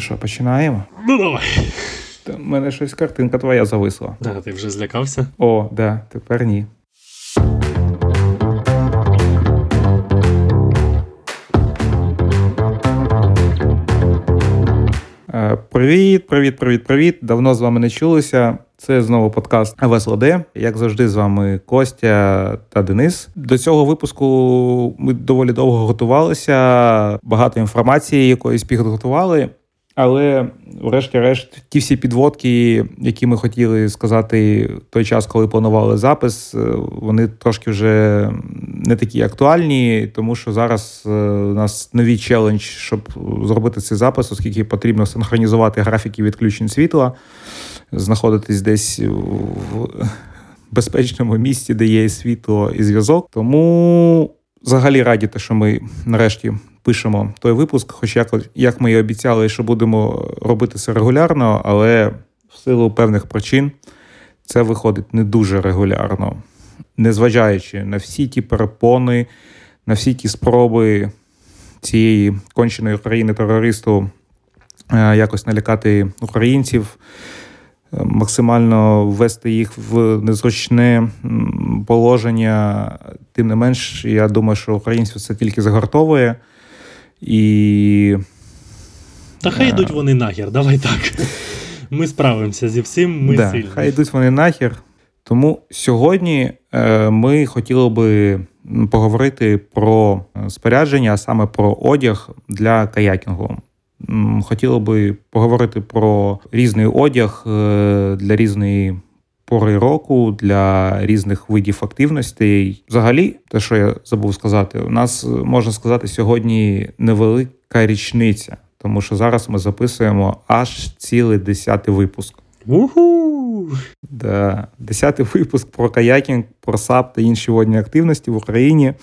Ну що, починаємо? Ну давай. В мене щось картинка твоя зависла. Да, ти вже злякався? О, да, тепер ні. Е, Привіт, привіт, привіт, привіт. Давно з вами не чулися. Це знову подкаст ВСЛД. Як завжди, з вами Костя та Денис. До цього випуску ми доволі довго готувалися. Багато інформації якоїсь підготували. Але, врешті-решт, ті всі підводки, які ми хотіли сказати той час, коли планували запис, е, вони трошки вже не такі актуальні, тому що зараз е, у нас новий челендж, щоб зробити цей запис, оскільки потрібно синхронізувати графіки відключень світла, знаходитись десь в безпечному місці, де є і світло і зв'язок. Тому взагалі раді, те, що ми нарешті пишемо той випуск, хоч як, як ми і обіцяли, що будемо робити це регулярно, але в силу певних причин це виходить не дуже регулярно, незважаючи на всі ті перепони, на всі ті спроби цієї конченої країни терористу е, якось налякати українців. е, Максимально ввести їх в незручне положення, тим не менш, я думаю, що українців це тільки загартовує. І Та хай Е. йдуть вони нахер, давай так. Ми справимося зі всім, ми да, сильні. хай йдуть вони нахер. Тому сьогодні е, ми хотіли би поговорити про е, спорядження, а саме про одяг для каякінгу. Хотіли би поговорити про різний одяг для різної пори року, для різних видів активностей. Взагалі, те, що я забув сказати, у нас е, можна сказати сьогодні невелика річниця, тому що зараз ми записуємо аж цілий десятий випуск. Уху! Да. Десятий випуск про каякінг, про САП та інші водні активності в Україні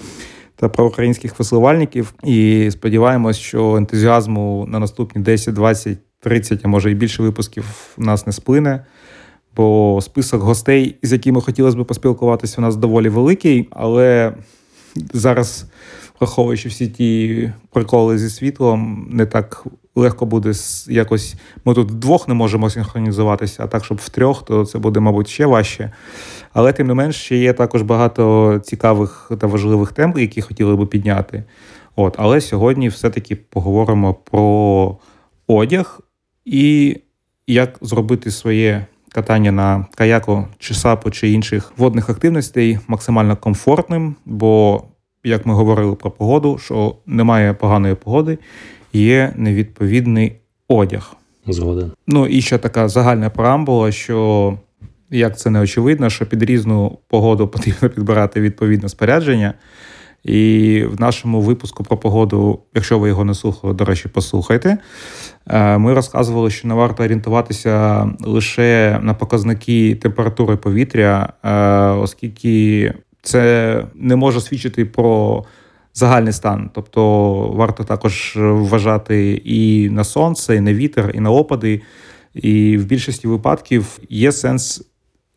та про українських веслувальників. І сподіваємось, що ентузіазму на наступні 10, 20, 30, а може і більше випусків нас не сплине. Бо список гостей, з якими хотілося б поспілкуватися, у нас доволі великий, але зараз, враховуючи всі ті приколи зі світлом, не так легко буде якось. Ми тут вдвох не можемо синхронізуватися, а так, щоб в трьох, то це буде, мабуть, ще важче. Але тим не менш, ще є також багато цікавих та важливих тем, які хотіли би підняти. От, але сьогодні все-таки поговоримо про одяг і як зробити своє катання на каяку чи сапу чи інших водних активностей максимально комфортним, бо, як ми говорили про погоду, що немає поганої погоди, є невідповідний одяг. Згоден. Ну і ще така загальна преамбула, що як це не очевидно, що під різну погоду потрібно підбирати відповідне спорядження. І в нашому випуску про погоду, якщо ви його не слухали, до речі, послухайте. е, Ми розказували, що не варто орієнтуватися лише на показники температури повітря, е, оскільки це не може свідчити про загальний стан. Тобто варто також вважати і на сонце, і на вітер, і на опади. І в більшості випадків є сенс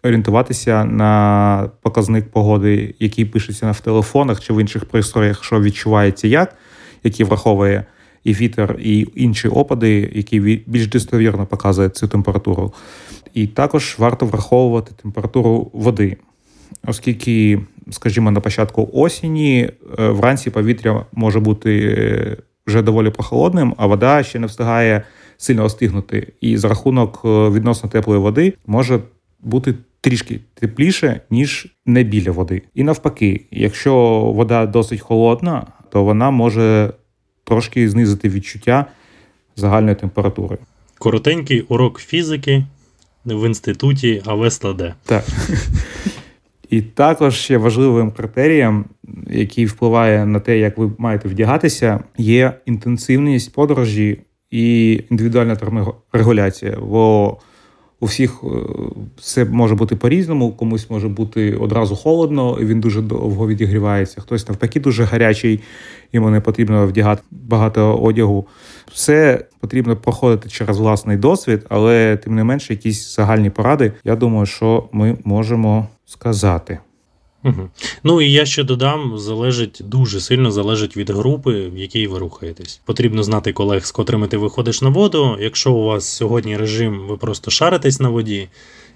орієнтуватися на показник погоди, який пишеться в телефонах чи в інших пристроях, що відчувається як, який враховує і вітер, і інші опади, які більш достовірно показують цю температуру. І також варто враховувати температуру води, оскільки, скажімо, на початку осені е, вранці повітря може бути е, вже доволі прохолодним, а вода ще не встигає сильно остигнути. І за рахунок е, відносно теплої води може бути трішки тепліше, ніж не біля води. І навпаки, якщо вода досить холодна, то вона може трошки знизити відчуття загальної температури. Коротенький урок фізики в інституті АВСЛД. Так. І також ще важливим критерієм, який впливає на те, як ви маєте вдягатися, є інтенсивність подорожі і індивідуальна терморегуляція. Бо у всіх це може бути по-різному, комусь може бути одразу холодно, і він дуже довго відігрівається. Хтось навпаки дуже гарячий, йому не потрібно вдягати багато одягу. Все потрібно проходити через власний досвід, але тим не менше, якісь загальні поради, я думаю, що ми можемо сказати. Угу. Ну і я ще додам, залежить дуже сильно залежить від групи, в якій ви рухаєтесь. Потрібно знати колег, з котрими ти виходиш на воду. Якщо у вас сьогодні режим, ви просто шаритесь на воді,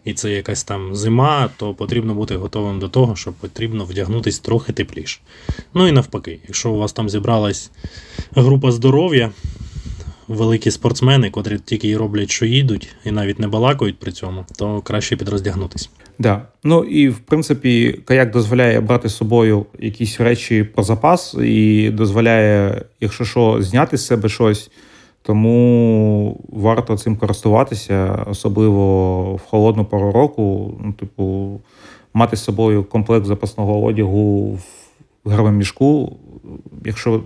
і це якась там зима, то потрібно бути готовим до того, що потрібно вдягнутись трохи тепліше. Ну і навпаки, якщо у вас там зібралась група здоров'я, великі спортсмени, котрі тільки й роблять, що їдуть, і навіть не балакають при цьому, то краще підроздягнутись. Да. Ну і в принципі, каяк дозволяє брати з собою якісь речі про запас і дозволяє, якщо що, зняти з себе щось. Тому варто цим користуватися, особливо в холодну пору року. Ну, типу, мати з собою комплект запасного одягу в гравому. Якщо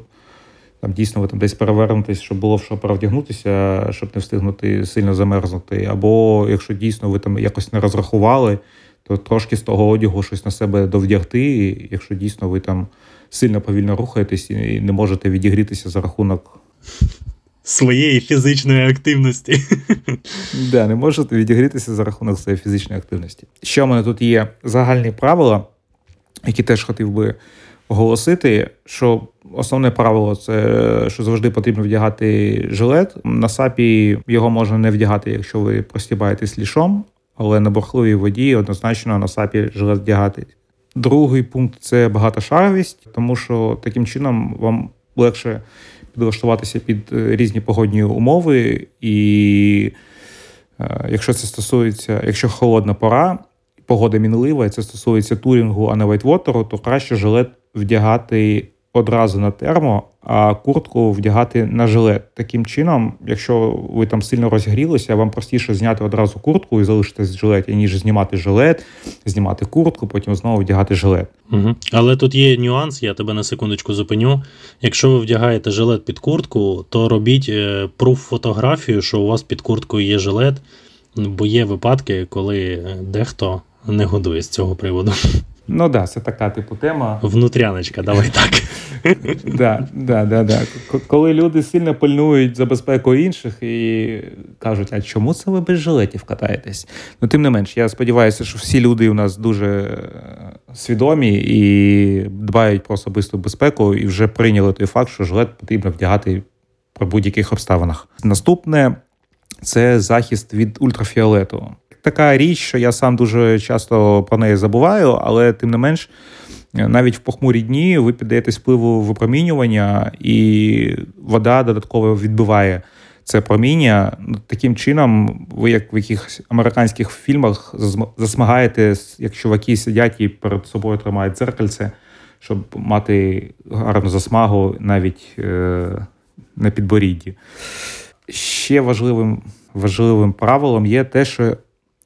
там дійсно ви там десь перевернетесь, щоб було в що перевдягнутися, щоб не встигнути сильно замерзнути. Або якщо дійсно ви там якось не розрахували, то трошки з того одягу щось на себе довдягти, якщо дійсно ви там сильно повільно рухаєтесь і не можете відігрітися за рахунок. Своєї фізичної активності. Да, не можете відігрітися за рахунок своєї фізичної активності. Ще в мене тут є загальні правила, які теж хотів би оголосити, що основне правило це що завжди потрібно вдягати жилет. На сапі його можна не вдягати, якщо ви простібаєтесь лішом, але на бурхливій воді однозначно на сапі жилет вдягати. Другий пункт це багатошаровість, тому що таким чином вам легше підлаштуватися під е, різні погодні умови, і е, якщо це стосується, якщо холодна пора, погода мінлива, і це стосується турінгу, а не вайтвотеру, то краще жилет вдягати одразу на термо, а куртку вдягати на жилет. Таким чином, якщо ви там сильно розгрілися, вам простіше зняти одразу куртку і залишитись в жилеті, ніж знімати жилет, знімати куртку, потім знову вдягати жилет. Угу. Але тут є нюанс, я тебе на секундочку зупиню. Якщо ви вдягаєте жилет під куртку, то робіть е, пруф фотографію, що у вас під курткою є жилет, бо є випадки, коли е, дехто не годує з цього приводу. Ну да, це така типу тема. Внутряночка, давай так. Да, да, да, да. Коли люди сильно пильнують за безпеку інших і кажуть, а чому це ви без жилетів катаєтесь? Ну, тим не менш, я сподіваюся, що всі люди у нас дуже е, свідомі і дбають про особисту безпеку, і вже прийняли той факт, що жилет потрібно вдягати при будь-яких обставинах. Наступне це захист від ультрафіолету така річ, що я сам дуже часто про неї забуваю, але тим не менш, навіть в похмурі дні ви піддаєтесь впливу випромінювання, і вода додатково відбиває це проміння. Таким чином, ви, як в якихось американських фільмах, засмагаєте, як чуваки сидять і перед собою тримають дзеркальце, щоб мати гарну засмагу навіть е, на підборідді. Ще важливим важливим правилом є те, що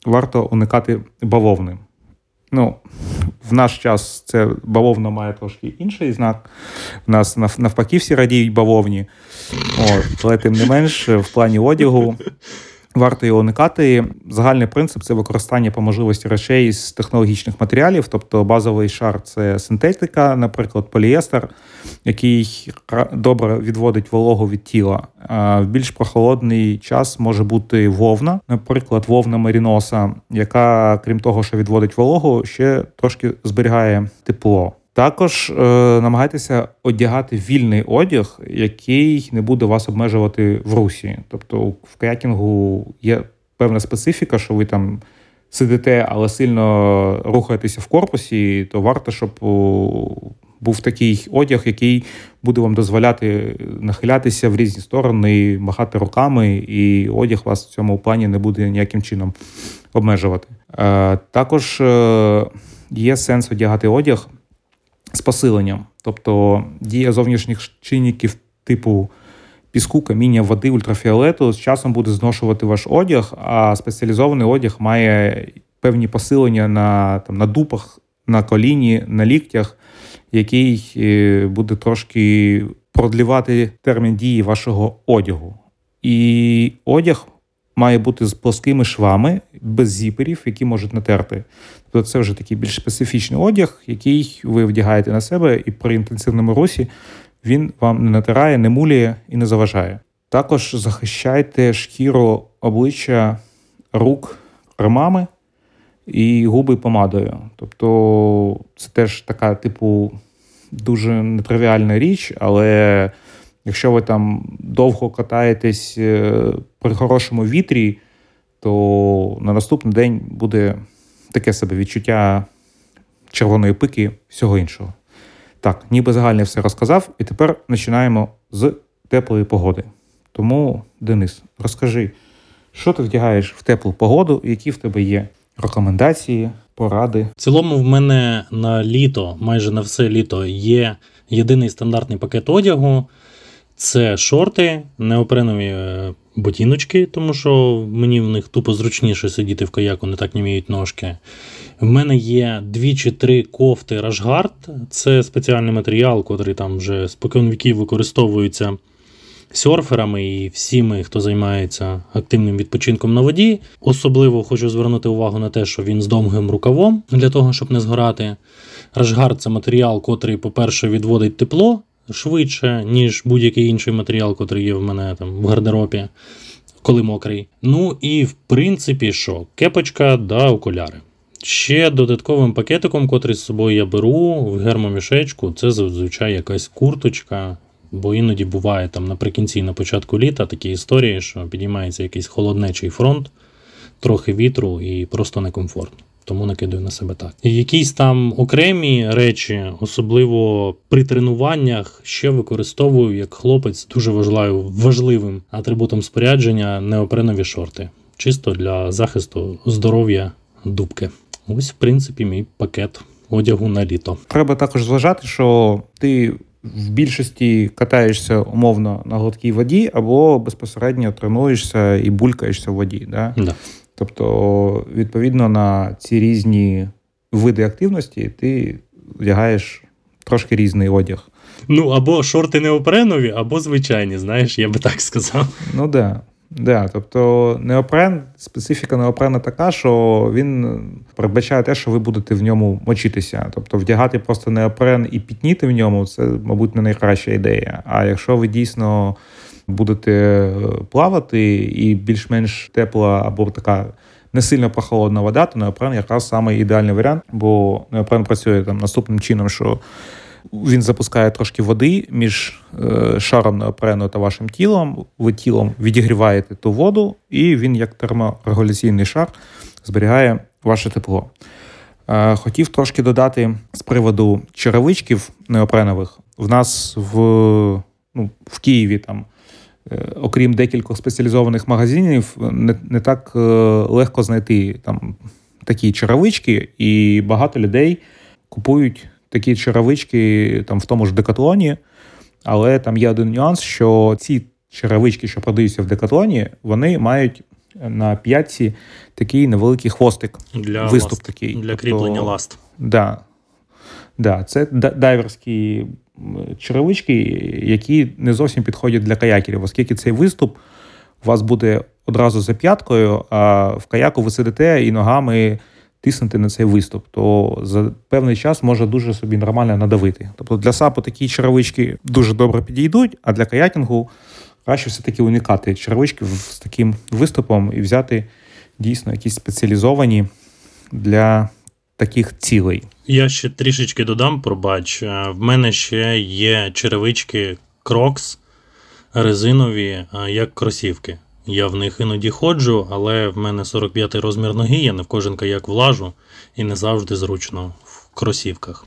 варто уникати бавовни. Ну, в наш час це бавовна має трошки інший знак. В нас навпаки всі радіють бавовні. О, але тим не менш, в плані одягу Варто його уникати. Загальний принцип це використання по можливості речей з технологічних матеріалів, тобто базовий шар це синтетика, наприклад, поліестер, який добре відводить вологу від тіла. А в більш прохолодний час може бути вовна, наприклад, вовна маріноса, яка, крім того, що відводить вологу, ще трошки зберігає тепло. Також е, намагайтеся одягати вільний одяг, який не буде вас обмежувати в русі. Тобто в каякінгу є певна специфіка, що ви там сидите, але сильно рухаєтеся в корпусі, то варто, щоб був такий одяг, який буде вам дозволяти нахилятися в різні сторони, махати руками, і одяг вас в цьому плані не буде ніяким чином обмежувати. Е, також е, є сенс одягати одяг з посиленням. Тобто дія зовнішніх чинників типу піску, каміння, води, ультрафіолету з часом буде зношувати ваш одяг, а спеціалізований одяг має певні посилення на там, на дупах, на коліні, на ліктях, який е, буде трошки продлівати термін дії вашого одягу. І одяг має бути з плоскими швами, без зіперів, які можуть натерти. Тобто це вже такий більш специфічний одяг, який ви вдягаєте на себе, і при інтенсивному русі він вам не натирає, не муліє і не заважає. Також захищайте шкіру обличчя рук кремами, і губи помадою. Тобто це теж така, типу, дуже нетривіальна річ, але якщо ви там довго катаєтесь е, при хорошому вітрі, то на наступний день буде таке себе відчуття червоної пики, всього іншого. Так, ніби загальне все розказав, і тепер починаємо з теплої погоди. Тому, Денис, розкажи, що ти вдягаєш в теплу погоду, які в тебе є рекомендації, поради. В цілому, в мене на літо, майже на все літо, є єдиний стандартний пакет одягу. Це шорти, неопренові е, ботиночки, тому що мені в них тупо зручніше сидіти в каяку, не так німіють ножки. В мене є дві чи три кофти Рашгард. Це спеціальний матеріал, який там вже спокон віків використовується серферами і всіми, хто займається активним відпочинком на воді. Особливо хочу звернути увагу на те, що він з довгим рукавом для того, щоб не згорати. Рашгард це матеріал, котрий, по-перше, відводить тепло швидше, ніж будь-який інший матеріал, який є в мене там в гардеробі, коли мокрий. Ну і в принципі, що? Кепочка да окуляри. Ще додатковим пакетиком, котрий з собою я беру в гермомішечку, це зазвичай якась курточка. Бо іноді буває там наприкінці на початку літа такі історії, що підіймається якийсь холоднечий фронт, трохи вітру і просто некомфортно. Тому накидаю на себе так. Якісь там окремі речі, особливо при тренуваннях, ще використовую як хлопець дуже важливим, важливим атрибутом спорядження неопренові шорти, чисто для захисту здоров'я дубки. Ось, в принципі, мій пакет одягу на літо. Треба також зважати, що ти в більшості катаєшся умовно на гладкій воді, або безпосередньо тренуєшся і булькаєшся в воді. Да? Да. Тобто, відповідно на ці різні види активності ти вдягаєш трошки різний одяг. Ну, або шорти неопренові, або звичайні, знаєш, я би так сказав. Ну да. Да, тобто неопрен, специфіка неопрена така, що він передбачає те, що ви будете в ньому мочитися. Тобто вдягати просто неопрен і пітніти в ньому це, мабуть, не найкраща ідея. А якщо ви дійсно будете плавати і більш-менш тепла або така не сильно прохолодна вода, то неопрен якраз саме ідеальний варіант, бо неопрен працює там наступним чином, що він запускає трошки води між е, шаром неопрену та вашим тілом. Ви тілом відігріваєте ту воду, і він, як терморегуляційний шар, зберігає ваше тепло. Е, хотів трошки додати з приводу черевичків неопренових. В нас в ну, в Києві там. Е, окрім декількох спеціалізованих магазинів, не не так легко знайти там такі черевички, і багато людей купують такі черевички там в тому ж декатлоні, але там є один нюанс, що ці черевички, що продаються в декатлоні, вони мають на п'ятці такий невеликий хвостик. Для виступ ласт. такий. Для кріплення тобто, ласт. Да. Да, Це дайверські черевички, які не зовсім підходять для каякерів, оскільки цей виступ у вас буде одразу за п'яткою, а в каяку ви сидите і ногами тиснути на цей виступ, то за певний час може дуже собі нормально надавити. Тобто для сапу такі черевички дуже добре підійдуть, а для каякінгу краще все-таки уникати черевички з таким виступом і взяти дійсно якісь спеціалізовані для таких цілей. Я ще трішечки додам, пробач. Е, в мене ще є черевички Crocs резинові, е, як кросівки. Я в них іноді ходжу, але в мене 45-й розмір ноги, я не в кожен каяк влажу і не завжди зручно в кросівках.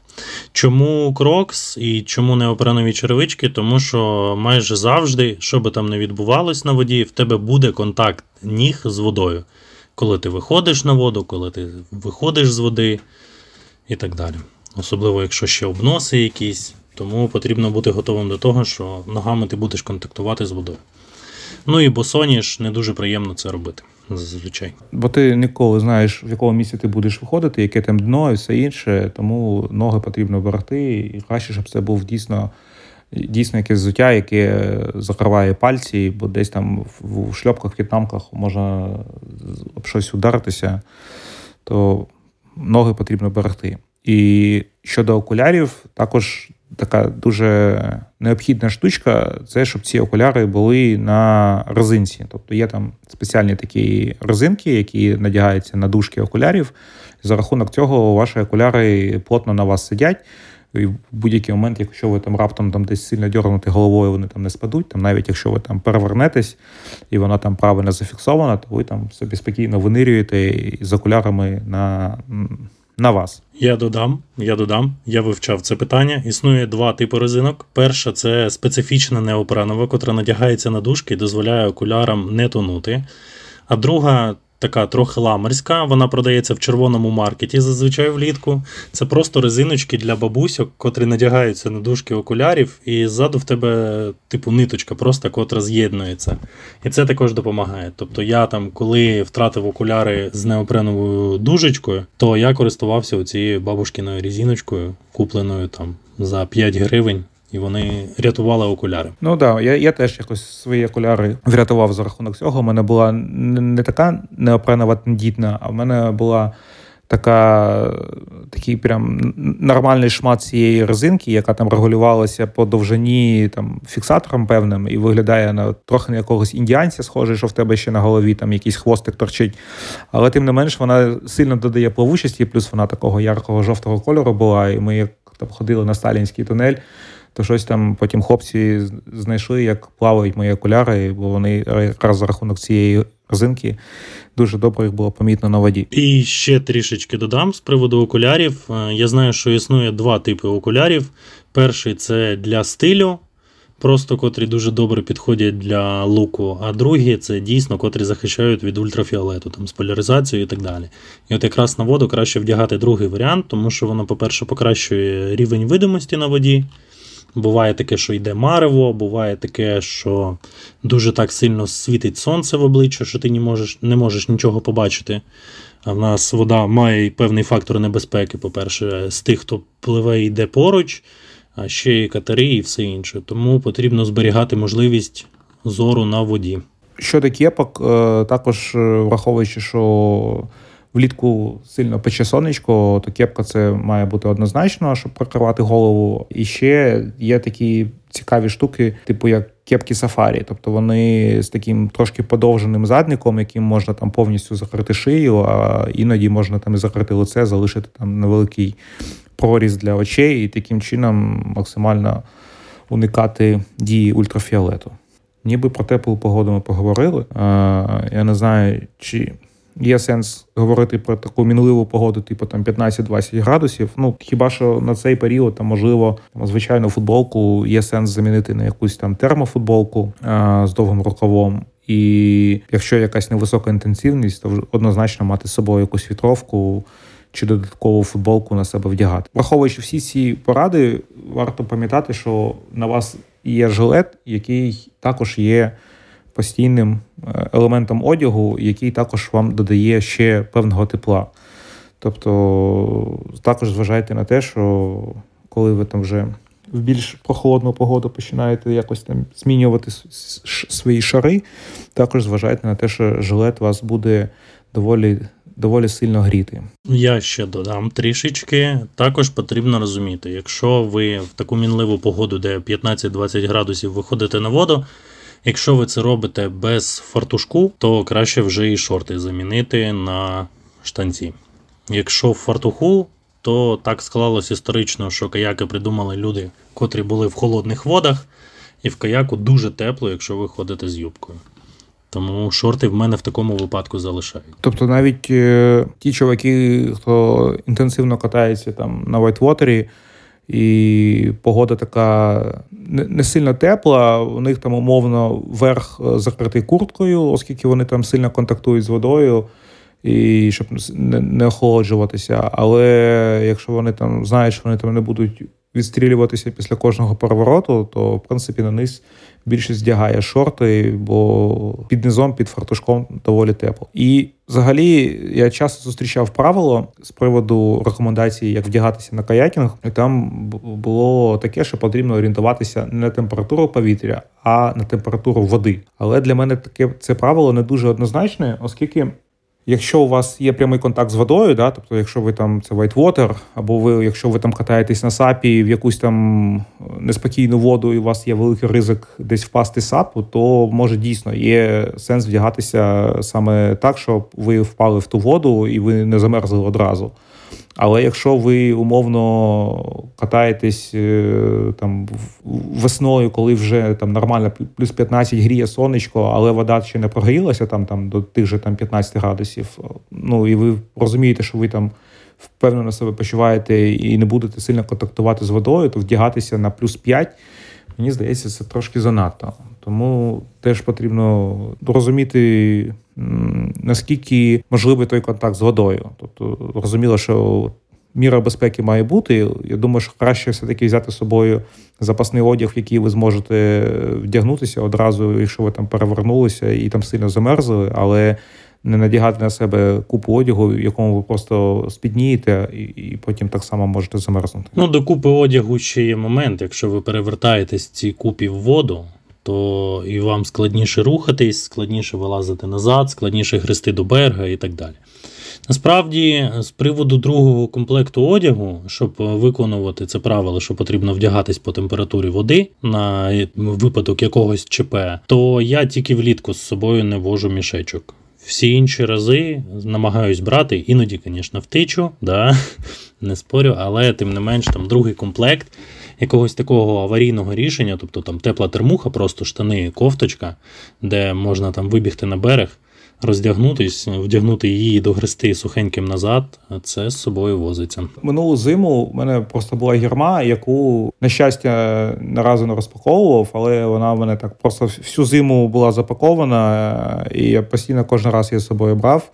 Чому крокс і чому не неопренові черевички? Тому що майже завжди, що би там не відбувалось на воді, в тебе буде контакт ніг з водою. Коли ти виходиш на воду, коли ти виходиш з води і так далі. Особливо, якщо ще обноси якісь, тому потрібно бути готовим до того, що ногами ти будеш контактувати з водою. Ну і босоніж не дуже приємно це робити зазвичай. Бо ти ніколи знаєш, в якому місці ти будеш виходити, яке там дно і все інше, тому ноги потрібно берегти, і краще, щоб це був дійсно. Дійсно, якесь взуття, яке закриває пальці, бо десь там в шльопках, в в'єтнамках можна об щось ударитися, то ноги потрібно берегти. І щодо окулярів, також така дуже необхідна штучка, це щоб ці окуляри були на резинці. Тобто є там спеціальні такі резинки, які надягаються на дужки окулярів. За рахунок цього ваші окуляри плотно на вас сидять. І в будь-який момент, якщо ви там раптом там десь сильно дьорнути головою, вони там не спадуть. Там навіть якщо ви там перевернетесь і вона там правильно зафіксована, то ви там собі спокійно винирюєте з окулярами на на вас. Я додам, я додам, я вивчав це питання. Існує два типи резинок. Перша це специфічна неопренова, котра надягається на дужки і дозволяє окулярам не тонути. А друга така трохи ламерська. Вона продається в червоному маркеті зазвичай влітку. Це просто резиночки для бабусьок, котрі надягаються на дужки окулярів, і ззаду в тебе, типу, ниточка, просто котра з'єднується. І це також допомагає. Тобто я там, коли втратив окуляри з неопреновою дужечкою, то я користувався цією бабушкиною резиночкою, купленою там за 5 гривень і вони рятували окуляри. Ну да, я я теж якось свої окуляри врятував за рахунок цього. У мене була не така неопренова тендітна, а в мене була. Така, такий прям нормальний шмат цієї резинки, яка там регулювалася по довжині там фіксатором певним, і виглядає на трохи на якогось індіанця, схоже, що в тебе ще на голові там якийсь хвостик торчить. Але тим не менш вона сильно додає плавучості, плюс вона такого яркого жовтого кольору була. І ми як там ходили на сталінський тунель то щось там потім хлопці знайшли, як плавають мої окуляри, бо вони якраз за рахунок цієї резинки дуже добре їх було помітно на воді. І ще трішечки додам з приводу окулярів. Е, я знаю, що існує два типи окулярів. Перший це для стилю. Просто котрі дуже добре підходять для луку, а другі це дійсно котрі захищають від ультрафіолету, там з поляризацією і так далі. І от якраз на воду краще вдягати другий варіант, тому що воно, по-перше, покращує рівень видимості на воді. Буває таке, що йде марево, буває таке, що дуже так сильно світить сонце в обличчя, що ти не можеш не можеш нічого побачити. А в нас вода має певний фактор небезпеки, по-перше, з тих, хто пливе і йде поруч, а ще і катери, і все інше. Тому потрібно зберігати можливість зору на воді. Щодо кепок, е, також е, враховуючи, що влітку сильно пече сонечко, то кепка це має бути однозначно, щоб прикривати голову. І ще є такі цікаві штуки, типу як кепки сафарі. Тобто вони з таким трошки подовженим задником, яким можна там повністю закрити шию, а іноді можна там і закрити лице, залишити там невеликий проріз для очей, і таким чином максимально уникати дії ультрафіолету. Ніби про теплу погоду ми поговорили. Я не знаю, чи Є сенс говорити про таку мінливу погоду, типу там 15-20 градусів. Ну хіба що на цей період там можливо там, звичайно футболку є сенс замінити на якусь там термофутболку а, з довгим рукавом. І якщо якась невисока інтенсивність, то однозначно мати з собою якусь вітровку чи додаткову футболку на себе вдягати. Враховуючи всі ці поради, варто пам'ятати, що на вас є жилет, який також є постійним е, елементом одягу, який також вам додає ще певного тепла. Тобто також зважайте на те, що коли ви там вже в більш прохолодну погоду починаєте якось там змінювати свої шари, також зважайте на те, що жилет вас буде доволі. Доволі сильно гріти. Я ще додам трішечки. Також потрібно розуміти, якщо ви в таку мінливу погоду, де 15-20 градусів виходите на воду, Якщо ви це робите без фартушку, то краще вже і шорти замінити на штанці. Якщо в фартуху, то так склалось історично, що каяки придумали люди, котрі були в холодних водах, і в каяку дуже тепло, якщо ви ходите з юбкою. Тому шорти в мене в такому випадку залишають. Тобто навіть е, ті чуваки, хто інтенсивно катається там на вайтвотері, і погода така не сильно тепла. У них там умовно верх е, закритий курткою, оскільки вони там сильно контактують з водою, і щоб не охолоджуватися. Але якщо вони там знають, що вони там не будуть відстрілюватися після кожного перевороту, то в принципі на низ більшість вдягає шорти, бо під низом, під фартушком доволі тепло. І взагалі я часто зустрічав правило з приводу рекомендацій, як вдягатися на каякінг. І Там було таке, що потрібно орієнтуватися не на температуру повітря, а на температуру води. Але для мене таке це правило не дуже однозначне, оскільки. Якщо у вас є прямий контакт з водою, да, тобто, якщо ви там це whitewater, або ви, якщо ви там катаєтесь на сапі в якусь там неспокійну воду, і у вас є великий ризик десь впасти сапу, то може дійсно є сенс вдягатися саме так, щоб ви впали в ту воду і ви не замерзли одразу. Але якщо ви умовно катаєтесь е, там весною, коли вже там нормально плюс 15 гріє сонечко, але вода ще не прогрілася там там до тих же там 15 градусів. Ну і ви розумієте, що ви там впевнено себе почуваєте і не будете сильно контактувати з водою, то вдягатися на плюс 5, мені здається, це трошки занадто. Тому теж потрібно розуміти, наскільки можливий той контакт з водою. Тобто, розуміло, що міра безпеки має бути. Я думаю, що краще все-таки взяти з собою запасний одяг, який ви зможете вдягнутися одразу, якщо ви там перевернулися і там сильно замерзли, але не надягати на себе купу одягу, в якому ви просто спіднієте, і і потім так само можете замерзнути. Ну до купи одягу ще є момент. Якщо ви перевертаєтесь ці купі в воду, то і вам складніше рухатись, складніше вилазити назад, складніше хрести до берега і так далі. Насправді, з приводу другого комплекту одягу, щоб виконувати це правило, що потрібно вдягатись по температурі води на випадок якогось ЧП, то я тільки влітку з собою не вожу мішечок. Всі інші рази намагаюсь брати, іноді, звісно, втичу, да, не спорю, але тим не менш там другий комплект якогось такого аварійного рішення, тобто там тепла термуха, просто штани, кофточка, де можна там вибігти на берег, роздягнутись, вдягнути її і догрести сухеньким назад, це з собою возиться. Минулу зиму в мене просто була гірма, яку, на щастя, наразі не розпаковував, але вона в мене так просто всю зиму була запакована, і я постійно кожен раз її з собою брав.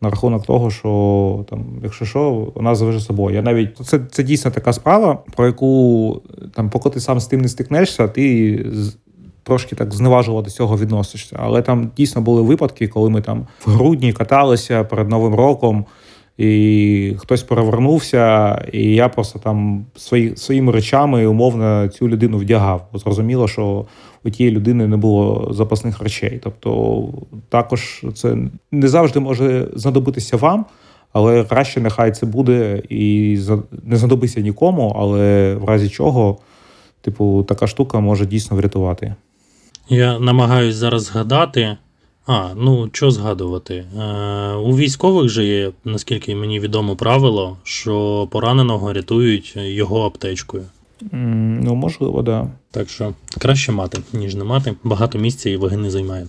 На рахунок того, що там, якщо що, вона завжди собою. Я навіть це це дійсно така справа, про яку там, поки ти сам з тим не стикнешся, ти трошки так зневажливо до цього відносишся. Але там дійсно були випадки, коли ми там в грудні каталися перед Новим роком, і хтось перевернувся, і я просто там свої, своїми речами умовно цю людину вдягав. Зрозуміло, що у тієї людини не було запасних речей. Тобто, також це не завжди може знадобитися вам. Але краще нехай це буде і не знадобиться нікому, але в разі чого, типу, така штука може дійсно врятувати. Я намагаюсь зараз згадати. А, ну що згадувати? Е, У військових же є, наскільки мені відомо, правило, що пораненого рятують його аптечкою. Mm, ну, можливо, да. Так що краще мати, ніж не мати. Багато місця і ваги не займає.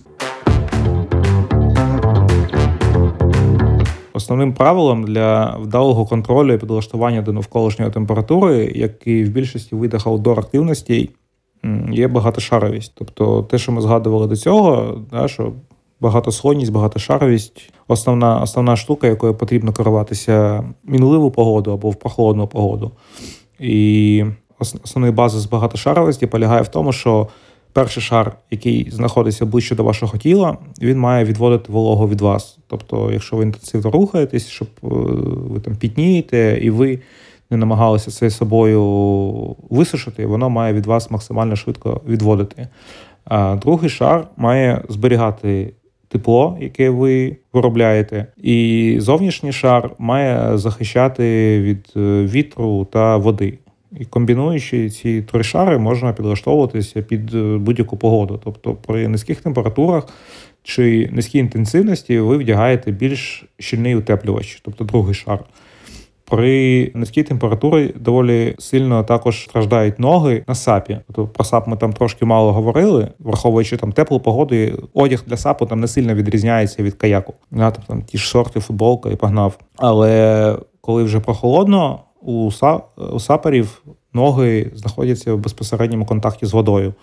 Основним правилом для вдалого контролю і підлаштування до навколишньої температури, як і в більшості видах аутдор активностей, є багатошаровість. Тобто те, що ми згадували до цього, да, що багатослойність, багатошаровість основна основна штука, якою потрібно керуватися мінливу погоду або в прохолодну погоду. І основний базис багатошаровості полягає в тому, що перший шар, який знаходиться ближче до вашого тіла, він має відводити вологу від вас. Тобто, якщо ви інтенсивно рухаєтесь, щоб е, ви там пітнієте і ви не намагалися це собою висушити, воно має від вас максимально швидко відводити. А другий шар має зберігати тепло, яке ви виробляєте, і зовнішній шар має захищати від е, вітру та води. І комбінуючи ці три шари, можна підлаштовуватися під е, будь-яку погоду. Тобто при низьких температурах чи низькій інтенсивності ви вдягаєте більш щільний утеплювач, тобто другий шар. При низькій температурі доволі сильно також страждають ноги на сапі. Тобто про сап ми там трошки мало говорили, враховуючи там теплу погоду, одяг для сапу там не сильно відрізняється від каяку. Тобто, там ті ж шорти, футболка і погнав. Але коли вже прохолодно, у у саперів ноги знаходяться в безпосередньому контакті з водою.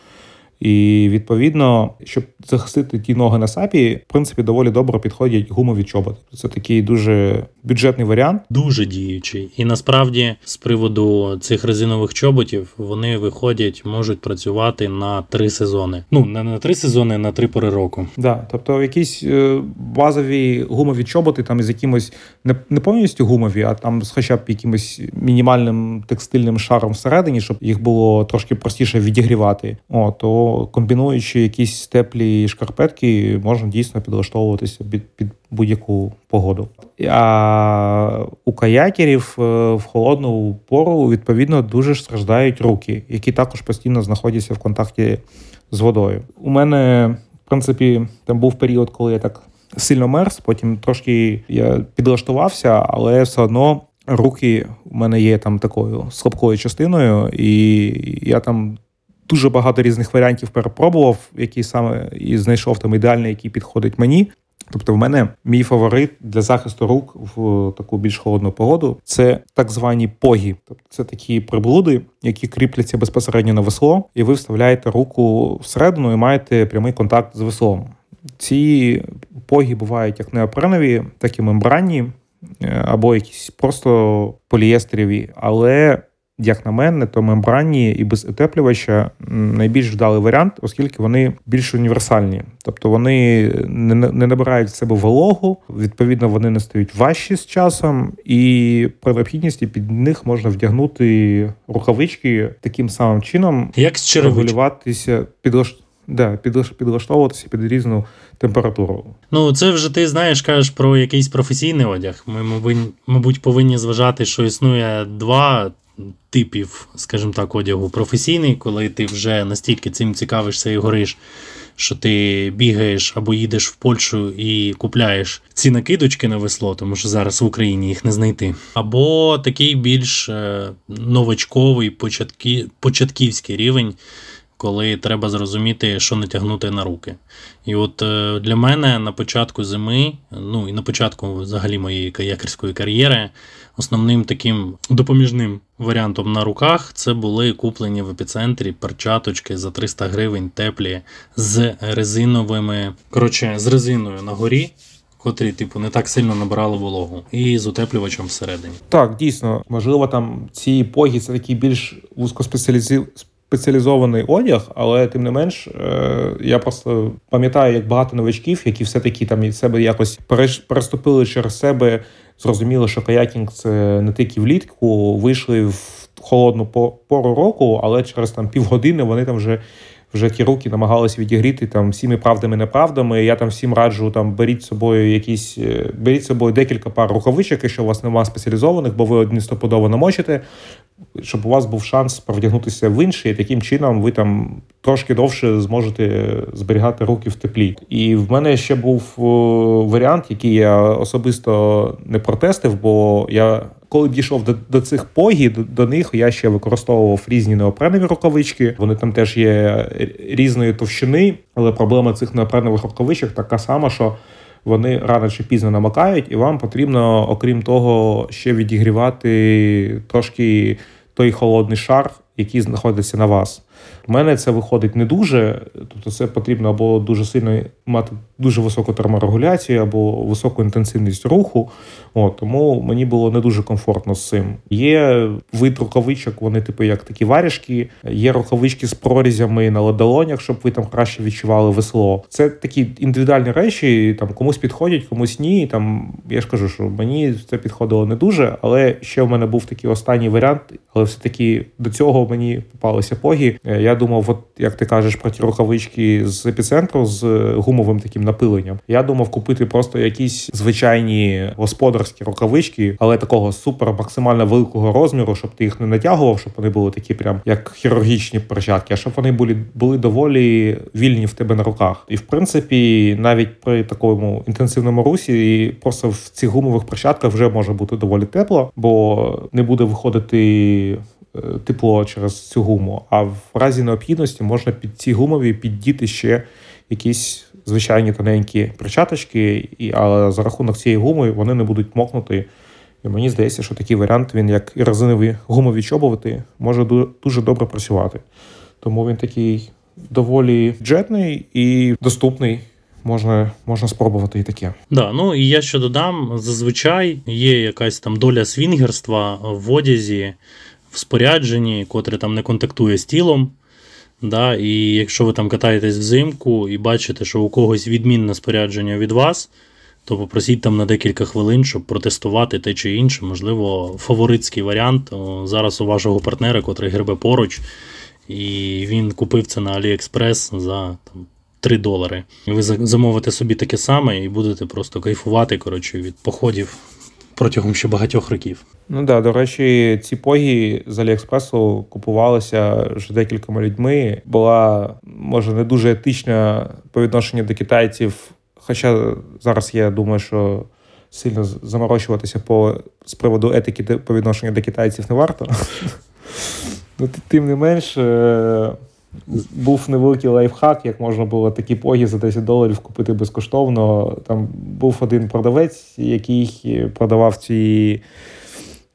І відповідно, щоб захистити ті ноги на сапі, в принципі, доволі добре підходять гумові чоботи. Це такий дуже бюджетний варіант. Дуже діючий. І насправді, з приводу цих резинових чоботів, вони виходять, можуть працювати на три сезони. Ну не на три сезони, а на три пори року. Да, тобто якісь е, базові гумові чоботи, там із якимось не, не повністю гумові, а там з хоча б якимось мінімальним текстильним шаром всередині, щоб їх було трошки простіше відігрівати. О, то комбінуючи якісь теплі шкарпетки, можна дійсно підлаштовуватися під, під будь-яку погоду. А у каякерів е, в холодну пору відповідно дуже страждають руки, які також постійно знаходяться в контакті з водою. У мене, в принципі, там був період, коли я так сильно мерз, потім трошки я підлаштувався, але все одно. Руки у мене є там такою слабкою частиною, і я там дуже багато різних варіантів перепробував, які саме і знайшов там ідеальний, який підходить мені. Тобто, в мене мій фаворит для захисту рук в таку більш холодну погоду це так звані погі. Тобто це такі приблуди, які кріпляться безпосередньо на весло, і ви вставляєте руку всередину і маєте прямий контакт з веслом. Ці погі бувають як неопренові, так і мембранні, е, або якісь просто полієстеріві, але як на мене, то мембранні і без утеплювача найбільш вдалий варіант, оскільки вони більш універсальні, тобто вони не набирають в себе вологу, відповідно, вони не стають важчі з часом, і при необхідності під них можна вдягнути рукавички таким самим чином, як з регулюватися, підлаш... да, підлаштовуватися під різну температуру. Ну це вже ти знаєш, кажеш про якийсь професійний одяг. Ми, мабуть, повинні зважати, що існує два типів, скажімо так, одягу професійний, коли ти вже настільки цим цікавишся і гориш, що ти бігаєш або їдеш в Польщу і купляєш ці накидочки на весло, тому що зараз в Україні їх не знайти. Або такий більш е, новачковий початки, початківський рівень. Коли треба зрозуміти, що натягнути на руки. І от е, для мене на початку зими, ну і на початку взагалі моєї каякерської кар'єри, Основним таким допоміжним варіантом на руках це були куплені в епіцентрі перчаточки за 300 гривень теплі з резиновими, коротше, з резиною на горі. Котрі, типу, не так сильно набирали вологу, і з утеплювачем всередині. Так, дійсно, можливо, там ці погі це такий більш вузькоспеціалізований одяг, але тим не менш, е, я просто пам'ятаю, як багато новачків, які все-таки там від себе якось переступили через себе зрозуміли, що каякінг це не тільки влітку, вийшли в холодну пору року, але через там півгодини вони там вже. Вже ті руки намагалися відігріти там всіми правдами неправдами. Я там всім раджу там беріть з собою якісь, е, беріть з собою декілька пар рукавичок, якщо у вас немає спеціалізованих, бо ви одні стопудово намочите щоб у вас був шанс провдягнутися в інший, і таким чином ви там трошки довше зможете зберігати руки в теплі. І в мене ще був е, варіант, який я особисто не протестив, бо я. Коли дійшов до до цих погід, до, до них я ще використовував різні неопренові рукавички. Вони там теж є різної товщини, але проблема цих неопренових рукавичок така сама, що вони рано чи пізно намокають, і вам потрібно, окрім того, ще відігрівати трошки той холодний шар, який знаходиться на вас. У мене це виходить не дуже, тобто це потрібно або дуже сильно мати дуже високу терморегуляцію, або високу інтенсивність руху. От, Тому мені було не дуже комфортно з цим. Є вид рукавичок, вони типу як такі варішки, є рукавички з прорізями на ладолонях, щоб ви там краще відчували весло. Це такі індивідуальні речі, там комусь підходять, комусь ні. Там я ж кажу, що мені це підходило не дуже, але ще в мене був такий останній варіант, але все таки до цього мені попалися погі. Я думав, от як ти кажеш про ті рукавички з епіцентру з гумовим таким напиленням. Я думав купити просто якісь звичайні господарські рукавички, але такого супер максимально великого розміру, щоб ти їх не натягував, щоб вони були такі, прям як хірургічні перчатки, а щоб вони були були доволі вільні в тебе на руках. І в принципі, навіть при такому інтенсивному русі, просто в цих гумових перчатках вже може бути доволі тепло, бо не буде виходити Е, тепло через цю гуму. А в разі необхідності можна під ці гумові піддіти ще якісь звичайні тоненькі перчаточки, і, але за рахунок цієї гуми вони не будуть мокнути. І мені здається, що такий варіант, він як і резинові гумові чоботи, може дуже добре працювати. Тому він такий доволі бюджетний і доступний. Можна можна спробувати і таке. Да, ну і я що додам, зазвичай є якась там доля свінгерства в одязі спорядженні, котре там не контактує з тілом. Да, І якщо ви там катаєтесь взимку і бачите, що у когось відмінне спорядження від вас, то попросіть там на декілька хвилин, щоб протестувати те чи інше, можливо, фаворитський варіант зараз у вашого партнера, котрий гребе поруч, і він купив це на AliExpress за там, 3 долари. Ви замовите собі таке саме і будете просто кайфувати коротше, від походів протягом ще багатьох років. Ну да, до речі, ці погі з Аліекспресу купувалися вже декількома людьми. Була може не дуже етична по відношенню до китайців. Хоча зараз я думаю, що сильно заморочуватися по з приводу етики по відношенню до китайців не варто. Ну, Тим не менш, е, був невеликий лайфхак, як можна було такі поги за 10 доларів купити безкоштовно. Там був один продавець, який продавав ці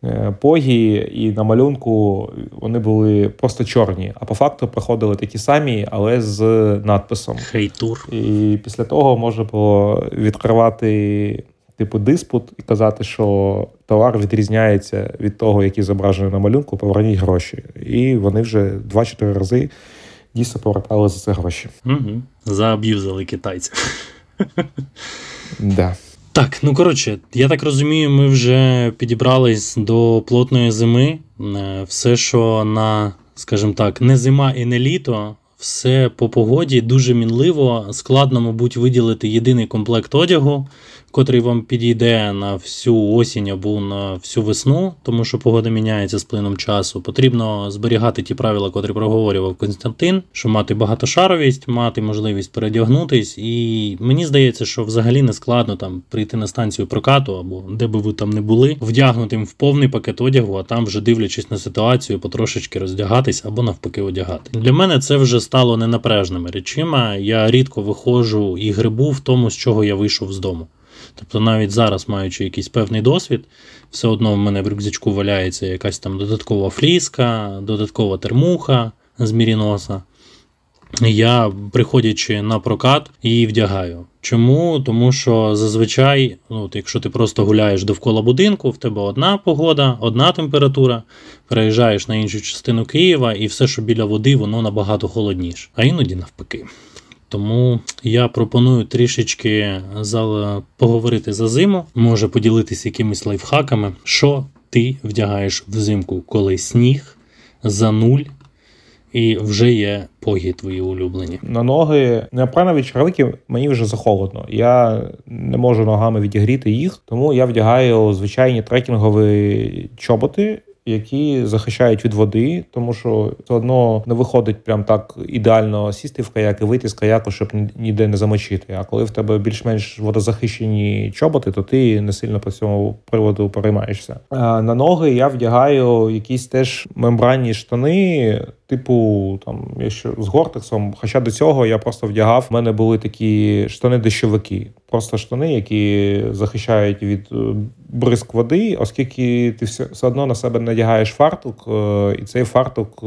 е, погі, і на малюнку вони були просто чорні, а по факту проходили такі самі, але з надписом. Хейтур. І після того можна було відкривати. Типу диспут і казати, що товар відрізняється від того, який зображений на малюнку, поверніть гроші. І вони вже 2-4 рази дійсно повертали за це гроші. Угу. Зааб'юзали китайців. Да. Так, ну коротше, я так розумію, ми вже підібрались до плотної зими. Е, все, що на, скажімо так, не зима і не літо, все по погоді дуже мінливо. Складно, мабуть, виділити єдиний комплект одягу котрий вам підійде на всю осінь або на всю весну, тому що погода міняється з плином часу. Потрібно зберігати ті правила, котрі проговорював Константин, що мати багатошаровість, мати можливість передягнутись. І мені здається, що взагалі не складно там прийти на станцію прокату або де би ви там не були, вдягнутим в повний пакет одягу, а там вже дивлячись на ситуацію, потрошечки роздягатись або навпаки одягати. Для мене це вже стало ненапряжними речима. Я рідко виходжу і грибу в тому, з чого я вийшов з дому. Тобто навіть зараз, маючи якийсь певний досвід, все одно в мене в рюкзачку валяється якась там додаткова фліска, додаткова термуха з міріноса. Я, приходячи на прокат, її вдягаю. Чому? Тому що зазвичай, ну, от якщо ти просто гуляєш довкола будинку, в тебе одна погода, одна температура, переїжджаєш на іншу частину Києва, і все, що біля води, воно набагато холодніше. А іноді навпаки. Тому я пропоную трішечки поговорити за зиму, може поділитися якимись лайфхаками, що ти вдягаєш взимку, коли сніг за нуль. І вже є погі твої улюблені. На ноги неопренові черевики мені вже захолодно. Я не можу ногами відігріти їх, тому я вдягаю звичайні трекінгові чоботи які захищають від води, тому що все одно не виходить прям так ідеально сісти в каяк і вийти з каяку, щоб ніде не замочити. А коли в тебе більш-менш водозахищені чоботи, то ти не сильно по цьому приводу переймаєшся. На ноги я вдягаю якісь теж мембранні штани. Типу, там якщо з гортексом, хоча до цього я просто вдягав. У мене були такі штани-дощовики, просто штани, які захищають від е, бризк води, оскільки ти все, одно на себе надягаєш фартук, е, і цей фартук е,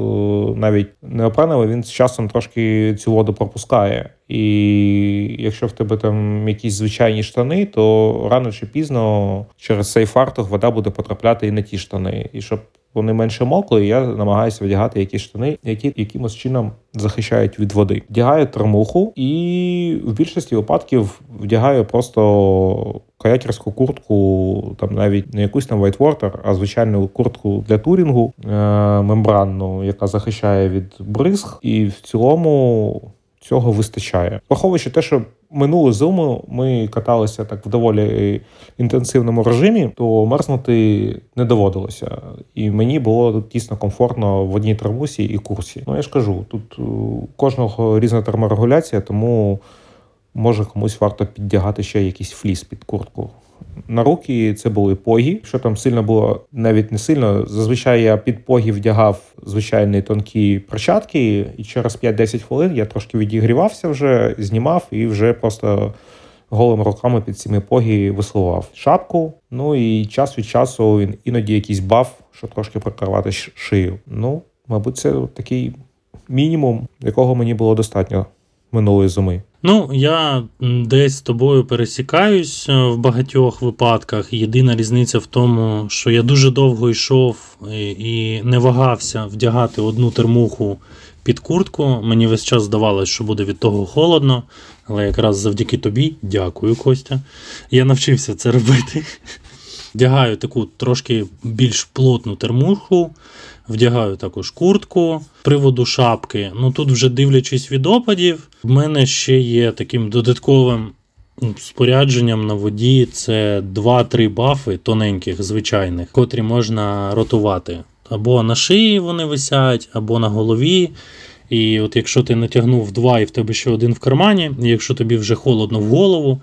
навіть неопреновий, він з часом трошки цю воду пропускає. І якщо в тебе там якісь звичайні штани, то рано чи пізно через цей фартух вода буде потрапляти і на ті штани. І щоб вони менше мокли, я намагаюся вдягати якісь штани, які якимось чином захищають від води. Вдягаю термуху і в більшості випадків вдягаю просто каякерську куртку, там навіть не якусь там Whitewater, а звичайну куртку для турінгу е- мембранну, яка захищає від бризг, і в цілому цього вистачає. Враховуючи те, що минулу зиму ми каталися так в доволі інтенсивному режимі, то мерзнути не доводилося. І мені було дійсно комфортно в одній термусі і курсі. Ну я ж кажу, тут у кожного різна терморегуляція, тому може комусь варто піддягати ще якийсь фліс під куртку. На руки це були погі. Що там сильно було, навіть не сильно. Зазвичай я під погі вдягав звичайні тонкі перчатки, і через 5-10 хвилин я трошки відігрівався вже, знімав і вже просто голими руками під цими погі висливав шапку. Ну і час від часу він іноді якийсь баф, щоб трошки прикривати шию. Ну, мабуть, це такий мінімум, якого мені було достатньо минулої зими. Ну, я десь з тобою пересікаюсь е, в багатьох випадках. Єдина різниця в тому, що я дуже довго йшов і не вагався вдягати одну термуху під куртку. Мені весь час здавалось, що буде від того холодно. Але якраз завдяки тобі, дякую, Костя. Я навчився це робити. Вдягаю таку трошки більш плотну термуху, вдягаю також куртку приводу шапки. Ну тут, вже дивлячись від опадів, в мене ще є таким додатковим. Спорядженням на воді це 2-3 бафи тоненьких, звичайних, котрі можна ротувати. Або на шиї вони висять, або на голові. І от якщо ти натягнув два і в тебе ще один в кармані, і якщо тобі вже холодно в голову,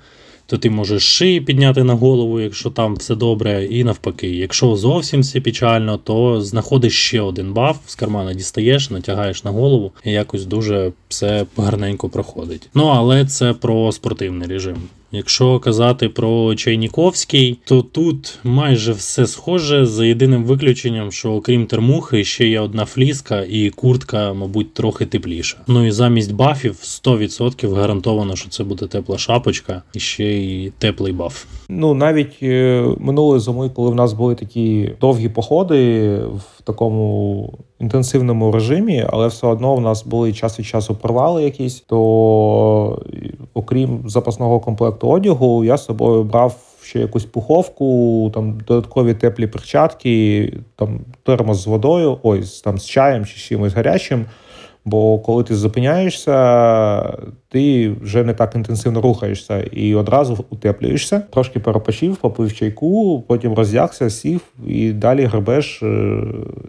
то ти можеш шиї підняти на голову, якщо там все добре, і навпаки. Якщо зовсім все печально, то знаходиш ще один баф, з кармана дістаєш, натягаєш на голову, і якось дуже все гарненько проходить. Ну але це про спортивний режим. Якщо казати про Чайніковський, то тут майже все схоже за єдиним виключенням, що окрім термухи ще є одна фліска і куртка, мабуть, трохи тепліша. Ну і замість бафів 100% гарантовано, що це буде тепла шапочка і ще й теплий баф. Ну навіть е, минулої зими, коли в нас були такі довгі походи в такому інтенсивному режимі, але все одно в нас були час від часу провали якісь, то окрім запасного комплекту одягу, я з собою брав ще якусь пуховку, там додаткові теплі перчатки, там термос з водою, ой, там з чаєм чи чимось гарячим. Бо коли ти зупиняєшся, ти вже не так інтенсивно рухаєшся і одразу утеплюєшся. Трошки перепочив, попив чайку, потім роздягся, сів і далі гребеш е,